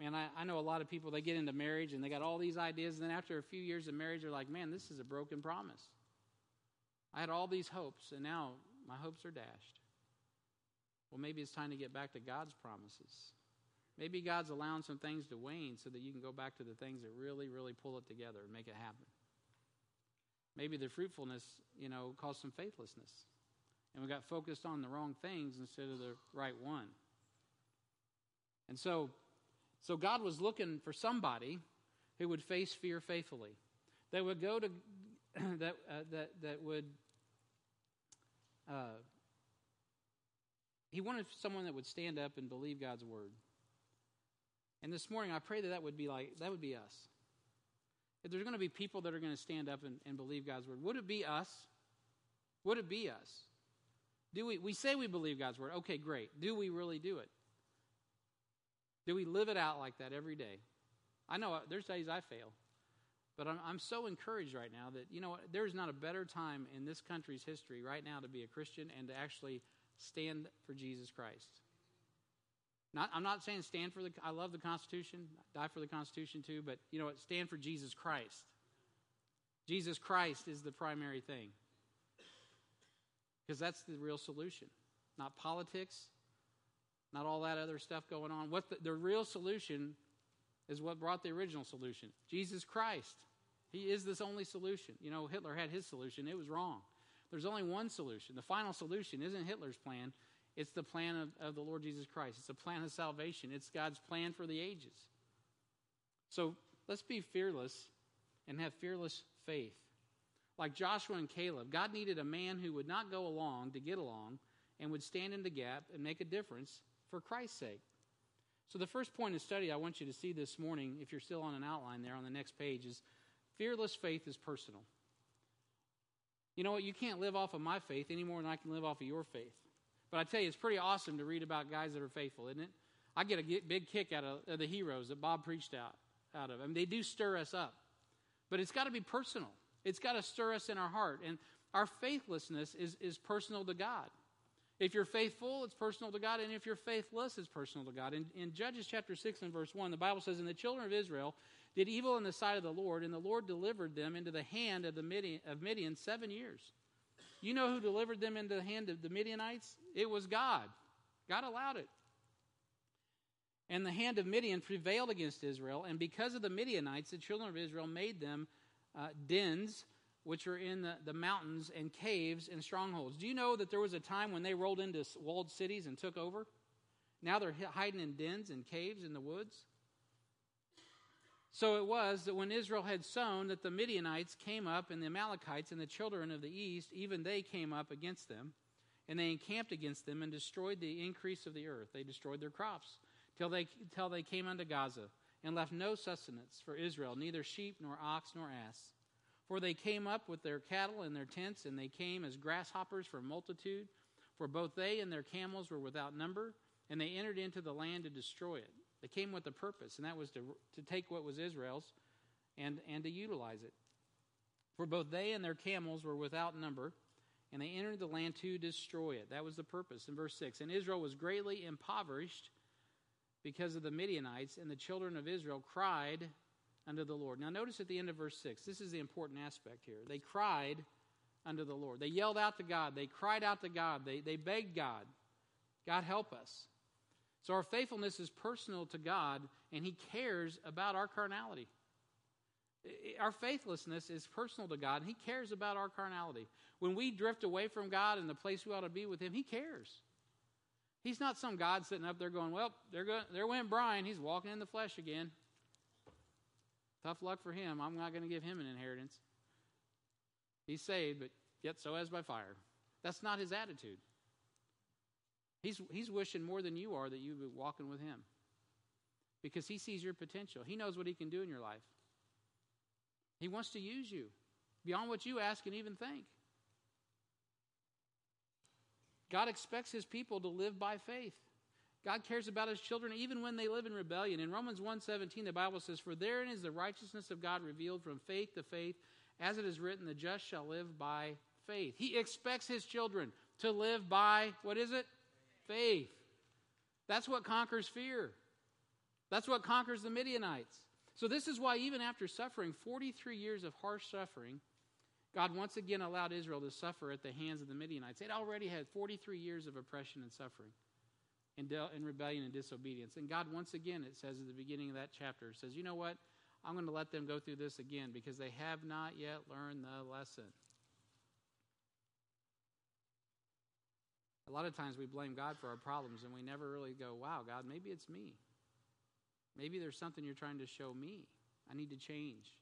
Man, I, I know a lot of people, they get into marriage and they got all these ideas, and then after a few years of marriage, they're like, man, this is a broken promise. I had all these hopes, and now my hopes are dashed. Well, maybe it's time to get back to God's promises. Maybe God's allowing some things to wane so that you can go back to the things that really, really pull it together and make it happen. Maybe the fruitfulness, you know, caused some faithlessness. And we got focused on the wrong things instead of the right one. And so, so God was looking for somebody who would face fear faithfully. They would go to [CLEARS THROAT] that, uh, that, that would uh, he wanted someone that would stand up and believe God's word. And this morning, I pray that that would be like that would be us. If there's going to be people that are going to stand up and, and believe God's word, would it be us? Would it be us? Do we we say we believe God's word? Okay, great. Do we really do it? Do we live it out like that every day? I know uh, there's days I fail. But I'm, I'm so encouraged right now that, you know, there's not a better time in this country's history right now to be a Christian and to actually stand for Jesus Christ. Not, I'm not saying stand for the, I love the Constitution, die for the Constitution too, but, you know what, stand for Jesus Christ. Jesus Christ is the primary thing. Because that's the real solution. Not politics, not all that other stuff going on. What the, the real solution is what brought the original solution Jesus Christ. He is this only solution. You know, Hitler had his solution, it was wrong. There's only one solution. The final solution isn't Hitler's plan, it's the plan of, of the Lord Jesus Christ. It's a plan of salvation, it's God's plan for the ages. So let's be fearless and have fearless faith. Like Joshua and Caleb, God needed a man who would not go along to get along and would stand in the gap and make a difference for Christ's sake. So, the first point of study I want you to see this morning, if you're still on an outline there on the next page, is fearless faith is personal. You know what? You can't live off of my faith any more than I can live off of your faith. But I tell you, it's pretty awesome to read about guys that are faithful, isn't it? I get a big kick out of the heroes that Bob preached out out of. I mean, they do stir us up, but it's got to be personal. It's got to stir us in our heart. And our faithlessness is, is personal to God. If you're faithful, it's personal to God, and if you're faithless, it's personal to God. In, in Judges chapter 6 and verse 1, the Bible says, And the children of Israel did evil in the sight of the Lord, and the Lord delivered them into the hand of, the Midian, of Midian seven years. You know who delivered them into the hand of the Midianites? It was God. God allowed it. And the hand of Midian prevailed against Israel, and because of the Midianites, the children of Israel made them uh, dens which are in the, the mountains and caves and strongholds. Do you know that there was a time when they rolled into walled cities and took over? Now they're hiding in dens and caves in the woods. So it was that when Israel had sown, that the Midianites came up, and the Amalekites and the children of the east, even they came up against them, and they encamped against them and destroyed the increase of the earth. They destroyed their crops till they till they came unto Gaza, and left no sustenance for Israel, neither sheep nor ox nor ass. For they came up with their cattle and their tents, and they came as grasshoppers for multitude. For both they and their camels were without number, and they entered into the land to destroy it. They came with a purpose, and that was to, to take what was Israel's and, and to utilize it. For both they and their camels were without number, and they entered the land to destroy it. That was the purpose. In verse 6 And Israel was greatly impoverished because of the Midianites, and the children of Israel cried unto the Lord. Now, notice at the end of verse 6, this is the important aspect here. They cried unto the Lord. They yelled out to God. They cried out to God. They, they begged God, God, help us. So, our faithfulness is personal to God, and He cares about our carnality. Our faithlessness is personal to God, and He cares about our carnality. When we drift away from God and the place we ought to be with Him, He cares. He's not some God sitting up there going, Well, there, go, there went Brian. He's walking in the flesh again. Tough luck for him. I'm not going to give him an inheritance. He's saved, but yet so as by fire. That's not his attitude. He's, he's wishing more than you are that you be walking with him because he sees your potential. He knows what he can do in your life. He wants to use you beyond what you ask and even think. God expects his people to live by faith. God cares about his children even when they live in rebellion. In Romans 1:17 the Bible says for therein is the righteousness of God revealed from faith to faith as it is written the just shall live by faith. He expects his children to live by what is it? Faith. That's what conquers fear. That's what conquers the Midianites. So this is why even after suffering 43 years of harsh suffering God once again allowed Israel to suffer at the hands of the Midianites. They'd already had 43 years of oppression and suffering in, de- in rebellion and disobedience. And God, once again, it says at the beginning of that chapter, says, you know what? I'm going to let them go through this again because they have not yet learned the lesson. A lot of times we blame God for our problems and we never really go, wow, God, maybe it's me. Maybe there's something you're trying to show me. I need to change.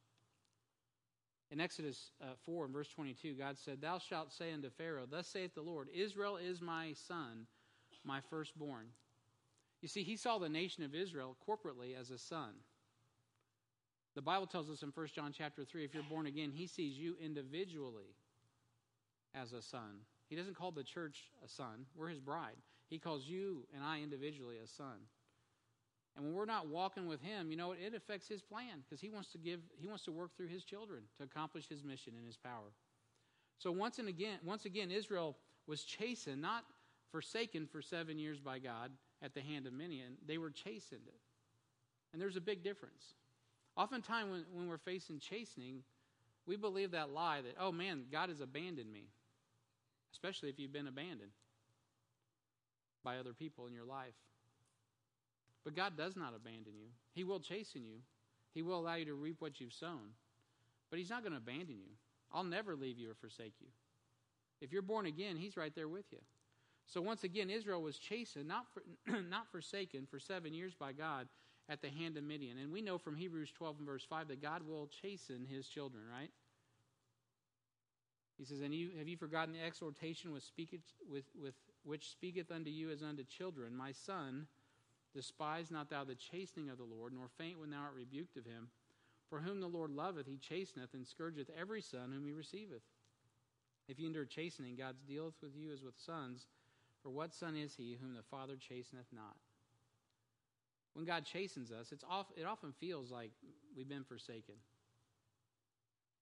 In Exodus uh, 4 and verse 22, God said, Thou shalt say unto Pharaoh, Thus saith the Lord, Israel is my son my firstborn. You see, he saw the nation of Israel corporately as a son. The Bible tells us in 1 John chapter 3 if you're born again, he sees you individually as a son. He doesn't call the church a son, we're his bride. He calls you and I individually a son. And when we're not walking with him, you know, it affects his plan because he wants to give he wants to work through his children to accomplish his mission and his power. So once and again, once again Israel was chastened not forsaken for seven years by God at the hand of Midian, and they were chastened. And there's a big difference. Oftentimes, when, when we're facing chastening, we believe that lie that, oh man, God has abandoned me, especially if you've been abandoned by other people in your life. But God does not abandon you, He will chasten you, He will allow you to reap what you've sown. But He's not going to abandon you. I'll never leave you or forsake you. If you're born again, He's right there with you. So once again, Israel was chastened, not, for, [CLEARS THROAT] not forsaken, for seven years by God at the hand of Midian. And we know from Hebrews 12 and verse 5 that God will chasten his children, right? He says, And you have you forgotten the exhortation with, speaketh, with, with which speaketh unto you as unto children? My son, despise not thou the chastening of the Lord, nor faint when thou art rebuked of him. For whom the Lord loveth, he chasteneth and scourgeth every son whom he receiveth. If you endure chastening, God dealeth with you as with sons. For what son is he whom the Father chasteneth not? when God chastens us, it's off, it often feels like we've been forsaken.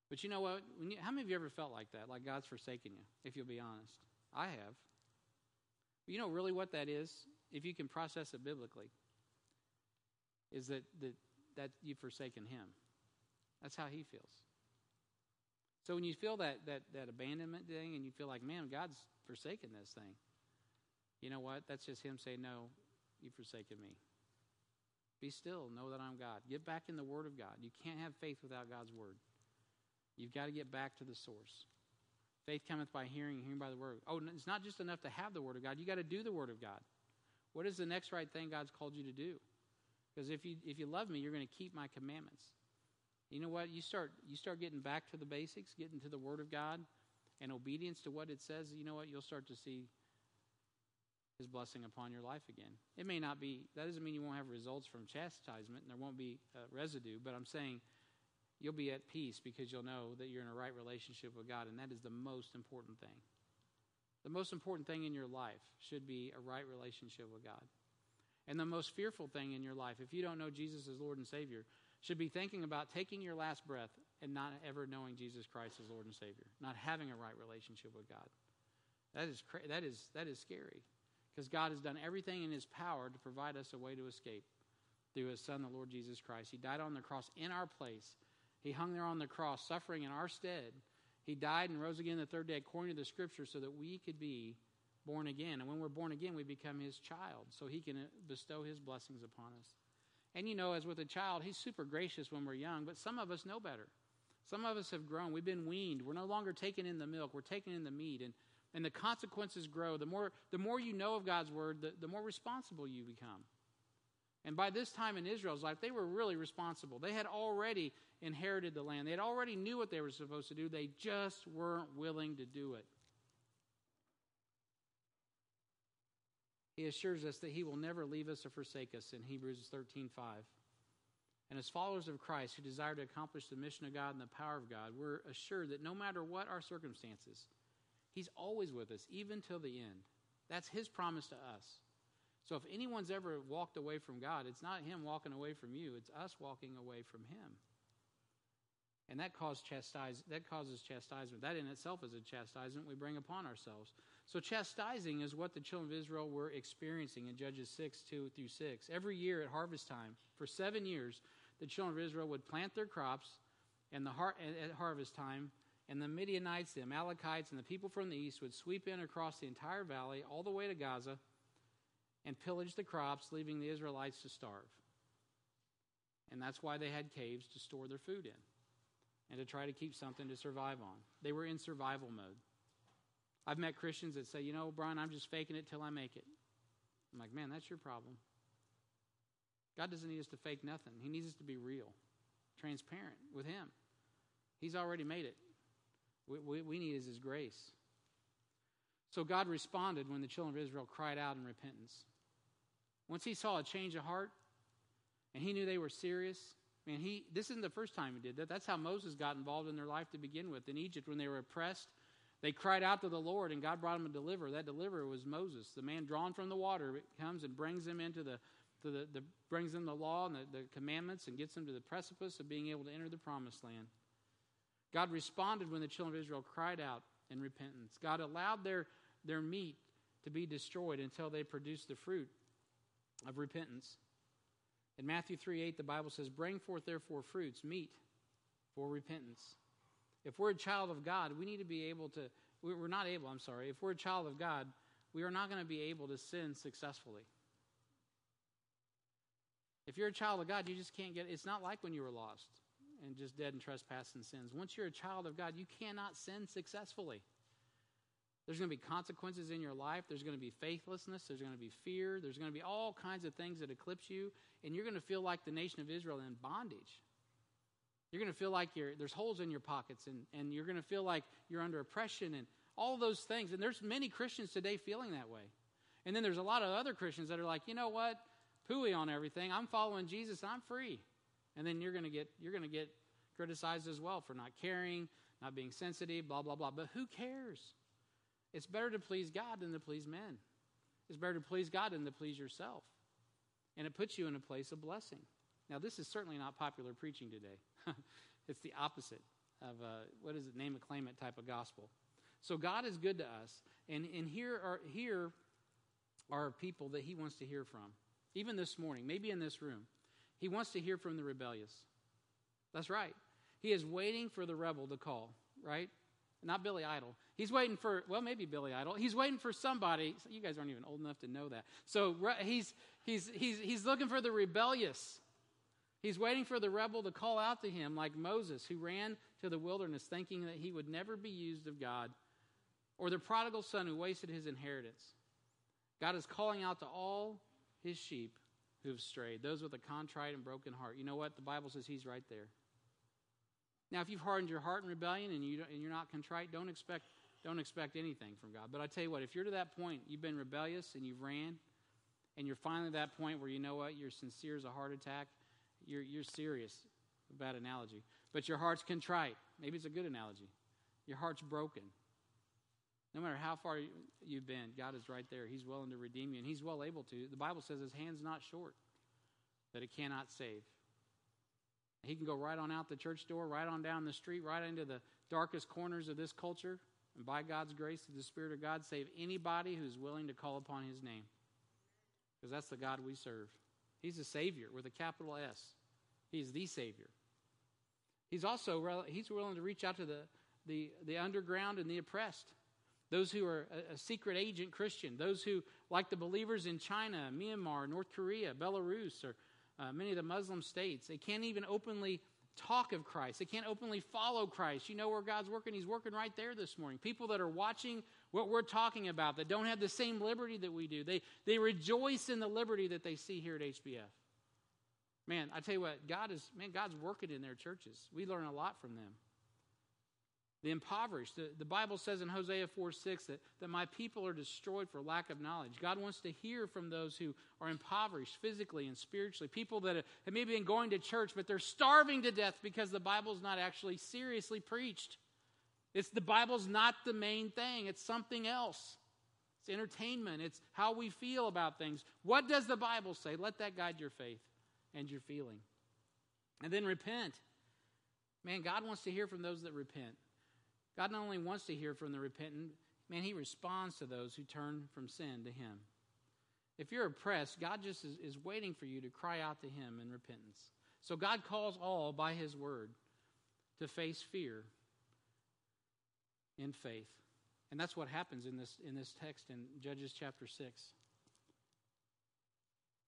But you know what? You, how many of you ever felt like that? Like God's forsaken you, if you'll be honest? I have. But you know really what that is, if you can process it biblically, is that, that, that you've forsaken Him. That's how He feels. So when you feel that, that, that abandonment thing and you feel like, man, God's forsaken this thing, you know what? That's just Him saying, no, you've forsaken me. Be still. Know that I'm God. Get back in the Word of God. You can't have faith without God's Word. You've got to get back to the source. Faith cometh by hearing, hearing by the Word. Oh, it's not just enough to have the Word of God. You got to do the Word of God. What is the next right thing God's called you to do? Because if you if you love me, you're going to keep my commandments. You know what? You start you start getting back to the basics, getting to the Word of God, and obedience to what it says. You know what? You'll start to see His blessing upon your life again. It may not be. That doesn't mean you won't have results from chastisement, and there won't be uh, residue. But I'm saying you'll be at peace because you'll know that you're in a right relationship with God, and that is the most important thing. The most important thing in your life should be a right relationship with God. And the most fearful thing in your life, if you don't know Jesus as Lord and Savior, should be thinking about taking your last breath and not ever knowing Jesus Christ as Lord and Savior, not having a right relationship with God. That is, that is, that is scary because God has done everything in His power to provide us a way to escape through His Son, the Lord Jesus Christ. He died on the cross in our place he hung there on the cross, suffering in our stead. He died and rose again the third day according to the scripture so that we could be born again. And when we're born again, we become his child so he can uh, bestow his blessings upon us. And you know, as with a child, he's super gracious when we're young, but some of us know better. Some of us have grown. We've been weaned. We're no longer taking in the milk, we're taking in the meat. And, and the consequences grow. The more, the more you know of God's word, the, the more responsible you become. And by this time in Israel's life, they were really responsible. They had already inherited the land. They had already knew what they were supposed to do. They just weren't willing to do it. He assures us that he will never leave us or forsake us in Hebrews 13:5. And as followers of Christ who desire to accomplish the mission of God and the power of God, we're assured that no matter what our circumstances, he's always with us even till the end. That's his promise to us. So if anyone's ever walked away from God, it's not him walking away from you, it's us walking away from him. And that, causes chastisement. That in itself is a chastisement we bring upon ourselves. So, chastising is what the children of Israel were experiencing in Judges 6 2 through 6. Every year at harvest time, for seven years, the children of Israel would plant their crops and the har- at harvest time, and the Midianites, the Amalekites, and the people from the east would sweep in across the entire valley all the way to Gaza and pillage the crops, leaving the Israelites to starve. And that's why they had caves to store their food in and to try to keep something to survive on. They were in survival mode. I've met Christians that say, you know, Brian, I'm just faking it till I make it. I'm like, man, that's your problem. God doesn't need us to fake nothing, He needs us to be real, transparent with Him. He's already made it. What we, need is His grace. So God responded when the children of Israel cried out in repentance. Once He saw a change of heart and He knew they were serious, Man, he this isn't the first time he did that. That's how Moses got involved in their life to begin with. In Egypt, when they were oppressed, they cried out to the Lord, and God brought them a deliverer. That deliverer was Moses, the man drawn from the water. Comes and brings them into the, the, the brings them the law and the, the commandments, and gets them to the precipice of being able to enter the promised land. God responded when the children of Israel cried out in repentance. God allowed their, their meat to be destroyed until they produced the fruit of repentance. In Matthew 3 8, the Bible says, Bring forth therefore fruits, meet for repentance. If we're a child of God, we need to be able to, we're not able, I'm sorry, if we're a child of God, we are not going to be able to sin successfully. If you're a child of God, you just can't get, it's not like when you were lost and just dead in trespass and sins. Once you're a child of God, you cannot sin successfully. There's going to be consequences in your life. There's going to be faithlessness. There's going to be fear. There's going to be all kinds of things that eclipse you. And you're going to feel like the nation of Israel in bondage. You're going to feel like there's holes in your pockets and, and you're going to feel like you're under oppression and all those things. And there's many Christians today feeling that way. And then there's a lot of other Christians that are like, you know what? Pooey on everything. I'm following Jesus. I'm free. And then you're going to get you're going to get criticized as well for not caring, not being sensitive, blah blah blah. But who cares? It's better to please God than to please men. It's better to please God than to please yourself. and it puts you in a place of blessing. Now, this is certainly not popular preaching today. [LAUGHS] it's the opposite of a, what is it, name a claimant type of gospel. So God is good to us, and, and here, are, here are people that He wants to hear from. Even this morning, maybe in this room, He wants to hear from the rebellious. That's right. He is waiting for the rebel to call, right? Not Billy Idol. He's waiting for, well, maybe Billy Idol. He's waiting for somebody. You guys aren't even old enough to know that. So he's, he's, he's, he's looking for the rebellious. He's waiting for the rebel to call out to him, like Moses, who ran to the wilderness thinking that he would never be used of God, or the prodigal son who wasted his inheritance. God is calling out to all his sheep who have strayed, those with a contrite and broken heart. You know what? The Bible says he's right there. Now, if you've hardened your heart in rebellion and, you and you're not contrite, don't expect, don't expect anything from God. But I tell you what, if you're to that point, you've been rebellious and you've ran, and you're finally at that point where you know what, you're sincere as a heart attack, you're, you're serious. Bad analogy. But your heart's contrite. Maybe it's a good analogy. Your heart's broken. No matter how far you've been, God is right there. He's willing to redeem you, and He's well able to. The Bible says His hand's not short, that it cannot save. He can go right on out the church door, right on down the street, right into the darkest corners of this culture, and by God's grace, through the Spirit of God, save anybody who's willing to call upon His name. Because that's the God we serve. He's a Savior with a capital S. He's the Savior. He's also he's willing to reach out to the, the, the underground and the oppressed, those who are a, a secret agent Christian, those who, like the believers in China, Myanmar, North Korea, Belarus, or uh, many of the Muslim states. They can't even openly talk of Christ. They can't openly follow Christ. You know where God's working? He's working right there this morning. People that are watching what we're talking about that don't have the same liberty that we do. They, they rejoice in the liberty that they see here at HBF. Man, I tell you what, God is, man, God's working in their churches. We learn a lot from them the impoverished. The, the, Bible says in Hosea 4 6 that, that my people are destroyed for lack of knowledge. God wants to hear from those who are impoverished physically and spiritually. People that have maybe been going to church, but they're starving to death because the Bible's not actually seriously preached. It's the Bible's not the main thing, it's something else. It's entertainment, it's how we feel about things. What does the Bible say? Let that guide your faith and your feeling. And then repent. Man, God wants to hear from those that repent. God not only wants to hear from the repentant, man, He responds to those who turn from sin to Him. If you're oppressed, God just is, is waiting for you to cry out to Him in repentance. So God calls all by His word to face fear in faith. And that's what happens in this, in this text in Judges chapter 6. It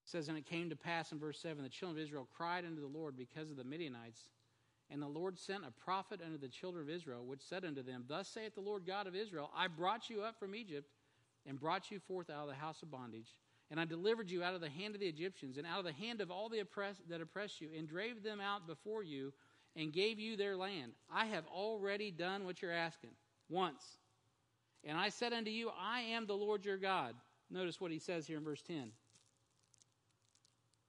says, And it came to pass in verse 7 the children of Israel cried unto the Lord because of the Midianites and the Lord sent a prophet unto the children of Israel, which said unto them, Thus saith the Lord God of Israel, I brought you up from Egypt, and brought you forth out of the house of bondage. And I delivered you out of the hand of the Egyptians, and out of the hand of all the oppress- that oppressed you, and drave them out before you, and gave you their land. I have already done what you're asking once. And I said unto you, I am the Lord your God. Notice what he says here in verse 10.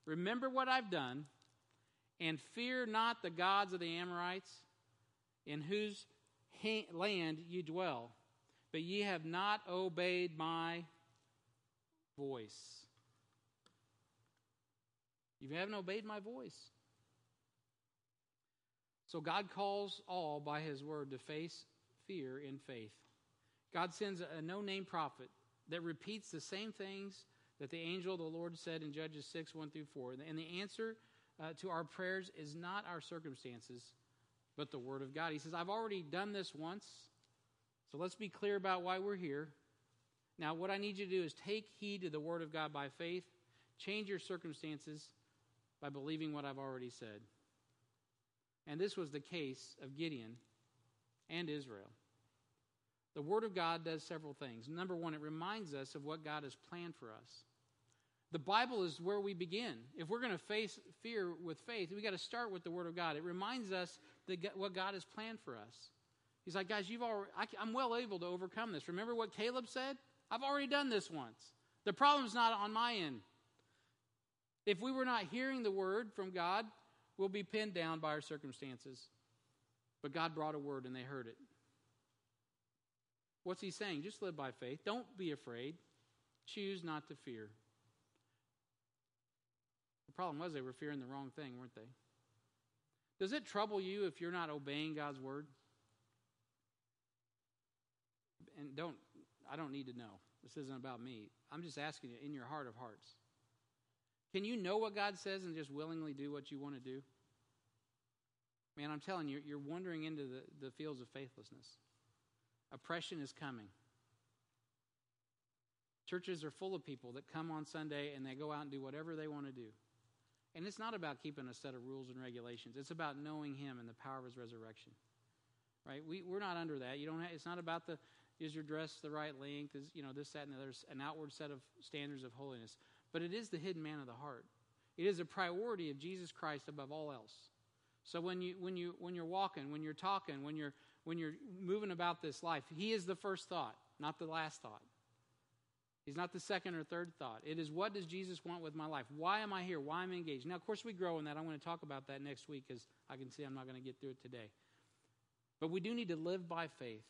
Remember what I've done and fear not the gods of the Amorites, in whose land you dwell, but ye have not obeyed my voice. You haven't obeyed my voice. So God calls all by his word to face fear in faith. God sends a no name prophet that repeats the same things that the angel of the Lord said in Judges 6 1 through 4. And the answer uh, to our prayers is not our circumstances, but the Word of God. He says, I've already done this once, so let's be clear about why we're here. Now, what I need you to do is take heed to the Word of God by faith, change your circumstances by believing what I've already said. And this was the case of Gideon and Israel. The Word of God does several things. Number one, it reminds us of what God has planned for us. The Bible is where we begin. If we're going to face fear with faith, we got to start with the Word of God. It reminds us that what God has planned for us. He's like, guys, you've already, I, I'm well able to overcome this. Remember what Caleb said? I've already done this once. The problem's not on my end. If we were not hearing the word from God, we'll be pinned down by our circumstances. But God brought a word and they heard it. What's he saying? Just live by faith. Don't be afraid. Choose not to fear. Problem was they were fearing the wrong thing, weren't they? Does it trouble you if you're not obeying God's word? And don't, I don't need to know. This isn't about me. I'm just asking you in your heart of hearts. Can you know what God says and just willingly do what you want to do? Man, I'm telling you, you're wandering into the, the fields of faithlessness. Oppression is coming. Churches are full of people that come on Sunday and they go out and do whatever they want to do. And it's not about keeping a set of rules and regulations. It's about knowing Him and the power of His resurrection. Right? We, we're not under that. You don't. Have, it's not about the is your dress the right length? Is you know this, that, and there's an outward set of standards of holiness. But it is the hidden man of the heart. It is a priority of Jesus Christ above all else. So when you when you when you're walking, when you're talking, when you're when you're moving about this life, He is the first thought, not the last thought. He's not the second or third thought. It is what does Jesus want with my life? Why am I here? Why am I engaged? Now, of course, we grow in that. I'm going to talk about that next week because I can see I'm not going to get through it today. But we do need to live by faith.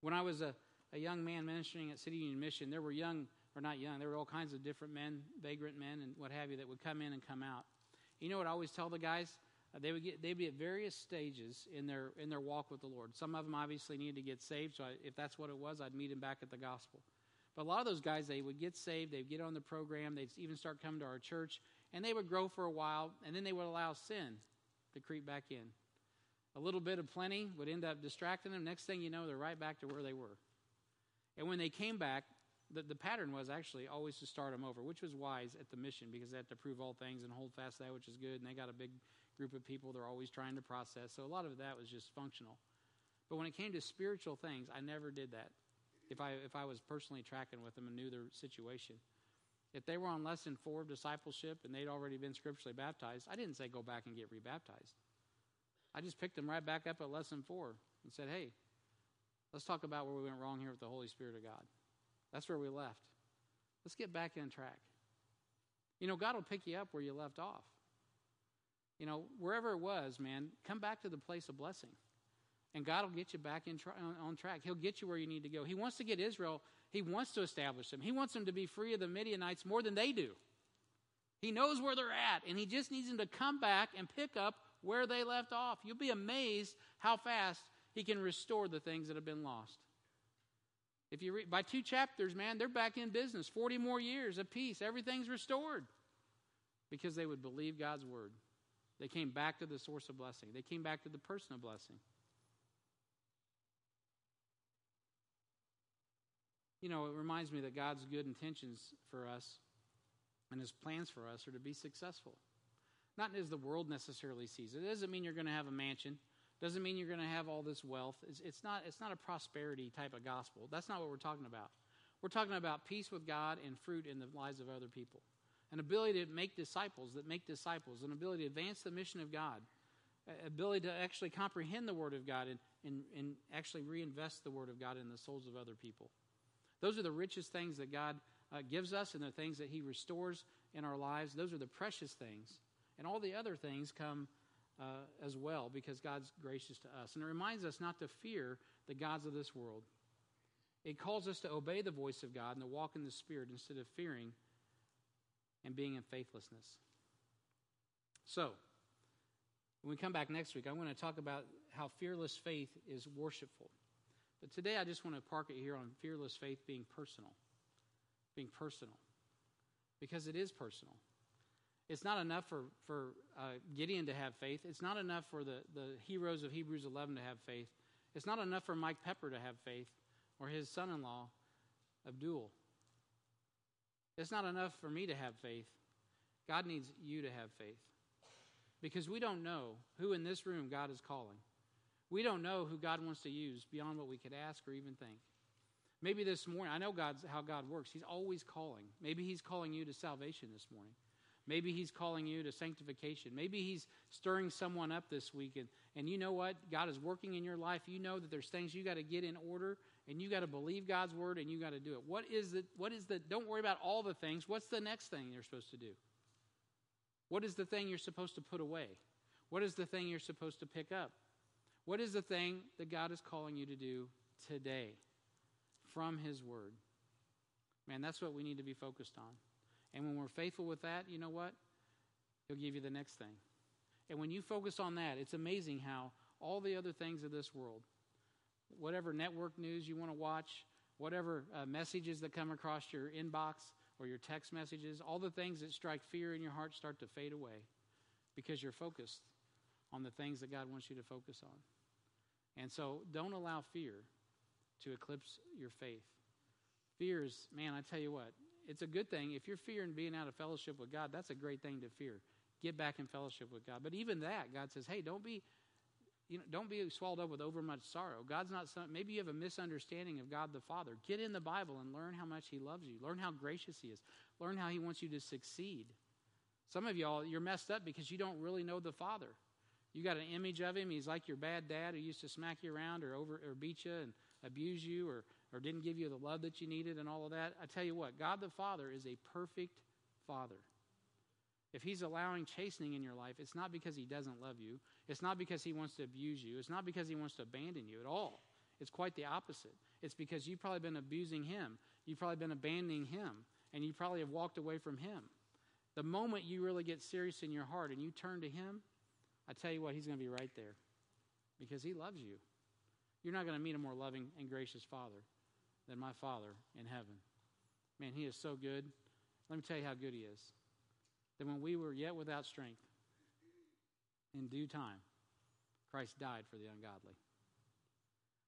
When I was a, a young man ministering at City Union Mission, there were young, or not young, there were all kinds of different men, vagrant men, and what have you, that would come in and come out. You know what I always tell the guys? Uh, they would get they'd be at various stages in their in their walk with the Lord. Some of them obviously needed to get saved, so I, if that's what it was, I'd meet them back at the gospel. But a lot of those guys, they would get saved, they'd get on the program, they'd even start coming to our church, and they would grow for a while, and then they would allow sin to creep back in. A little bit of plenty would end up distracting them. Next thing you know, they're right back to where they were. And when they came back, the, the pattern was actually always to start them over, which was wise at the mission because they had to prove all things and hold fast that which is good. And they got a big group of people they're always trying to process. So a lot of that was just functional. But when it came to spiritual things, I never did that if I if I was personally tracking with them and knew their situation. If they were on lesson four of discipleship and they'd already been scripturally baptized, I didn't say go back and get rebaptized. I just picked them right back up at lesson four and said, hey, let's talk about where we went wrong here with the Holy Spirit of God. That's where we left. Let's get back in track. You know, God will pick you up where you left off. You know, wherever it was, man, come back to the place of blessing and God will get you back in tra- on track. He'll get you where you need to go. He wants to get Israel, He wants to establish them. He wants them to be free of the Midianites more than they do. He knows where they're at, and He just needs them to come back and pick up where they left off. You'll be amazed how fast He can restore the things that have been lost. If you read by two chapters, man, they're back in business. 40 more years of peace. Everything's restored because they would believe God's word. They came back to the source of blessing, they came back to the person of blessing. You know, it reminds me that God's good intentions for us and his plans for us are to be successful. Not as the world necessarily sees it. It doesn't mean you're going to have a mansion. It Doesn't mean you're going to have all this wealth. It's, it's, not, it's not a prosperity type of gospel. That's not what we're talking about. We're talking about peace with God and fruit in the lives of other people. An ability to make disciples that make disciples, an ability to advance the mission of God, ability to actually comprehend the Word of God and, and, and actually reinvest the Word of God in the souls of other people. Those are the richest things that God uh, gives us and the things that He restores in our lives. Those are the precious things. And all the other things come uh, as well because God's gracious to us. And it reminds us not to fear the gods of this world. It calls us to obey the voice of God and to walk in the Spirit instead of fearing and being in faithlessness. So, when we come back next week, I'm going to talk about how fearless faith is worshipful. But today I just want to park it here on fearless faith being personal. Being personal. Because it is personal. It's not enough for, for uh, Gideon to have faith. It's not enough for the, the heroes of Hebrews 11 to have faith. It's not enough for Mike Pepper to have faith or his son in law, Abdul. It's not enough for me to have faith. God needs you to have faith. Because we don't know who in this room God is calling. We don't know who God wants to use beyond what we could ask or even think. Maybe this morning, I know God's how God works. He's always calling. Maybe He's calling you to salvation this morning. Maybe He's calling you to sanctification. Maybe He's stirring someone up this week. And, and you know what? God is working in your life. You know that there's things you got to get in order and you got to believe God's word and you got to do it. What is the, what is the, don't worry about all the things. What's the next thing you're supposed to do? What is the thing you're supposed to put away? What is the thing you're supposed to pick up? What is the thing that God is calling you to do today from His Word? Man, that's what we need to be focused on. And when we're faithful with that, you know what? He'll give you the next thing. And when you focus on that, it's amazing how all the other things of this world, whatever network news you want to watch, whatever uh, messages that come across your inbox or your text messages, all the things that strike fear in your heart start to fade away because you're focused on the things that God wants you to focus on. And so don't allow fear to eclipse your faith. Fear is, man, I tell you what, it's a good thing. If you're fearing being out of fellowship with God, that's a great thing to fear. Get back in fellowship with God. But even that, God says, hey, don't be you know, don't be swallowed up with overmuch sorrow. God's not some, maybe you have a misunderstanding of God the Father. Get in the Bible and learn how much He loves you. Learn how gracious He is. Learn how He wants you to succeed. Some of y'all, you're messed up because you don't really know the Father. You got an image of Him. He's like your bad dad who used to smack you around or over or beat you and abuse you or or didn't give you the love that you needed and all of that. I tell you what, God the Father is a perfect Father. If He's allowing chastening in your life, it's not because He doesn't love you. It's not because He wants to abuse you. It's not because He wants to abandon you at all. It's quite the opposite. It's because you've probably been abusing Him. You've probably been abandoning Him. And you probably have walked away from Him. The moment you really get serious in your heart and you turn to Him, I tell you what, He's going to be right there because He loves you. You're not going to meet a more loving and gracious Father than my Father in heaven. Man, He is so good. Let me tell you how good He is. That when we were yet without strength, in due time, Christ died for the ungodly.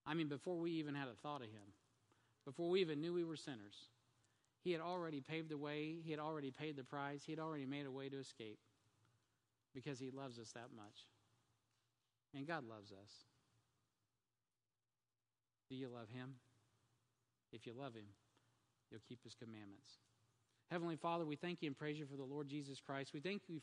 I mean, before we even had a thought of Him, before we even knew we were sinners, He had already paved the way, He had already paid the price, He had already made a way to escape because He loves us that much. And God loves us. Do you love Him? If you love him, you'll keep his commandments. Heavenly Father, we thank you and praise you for the Lord Jesus Christ. We thank you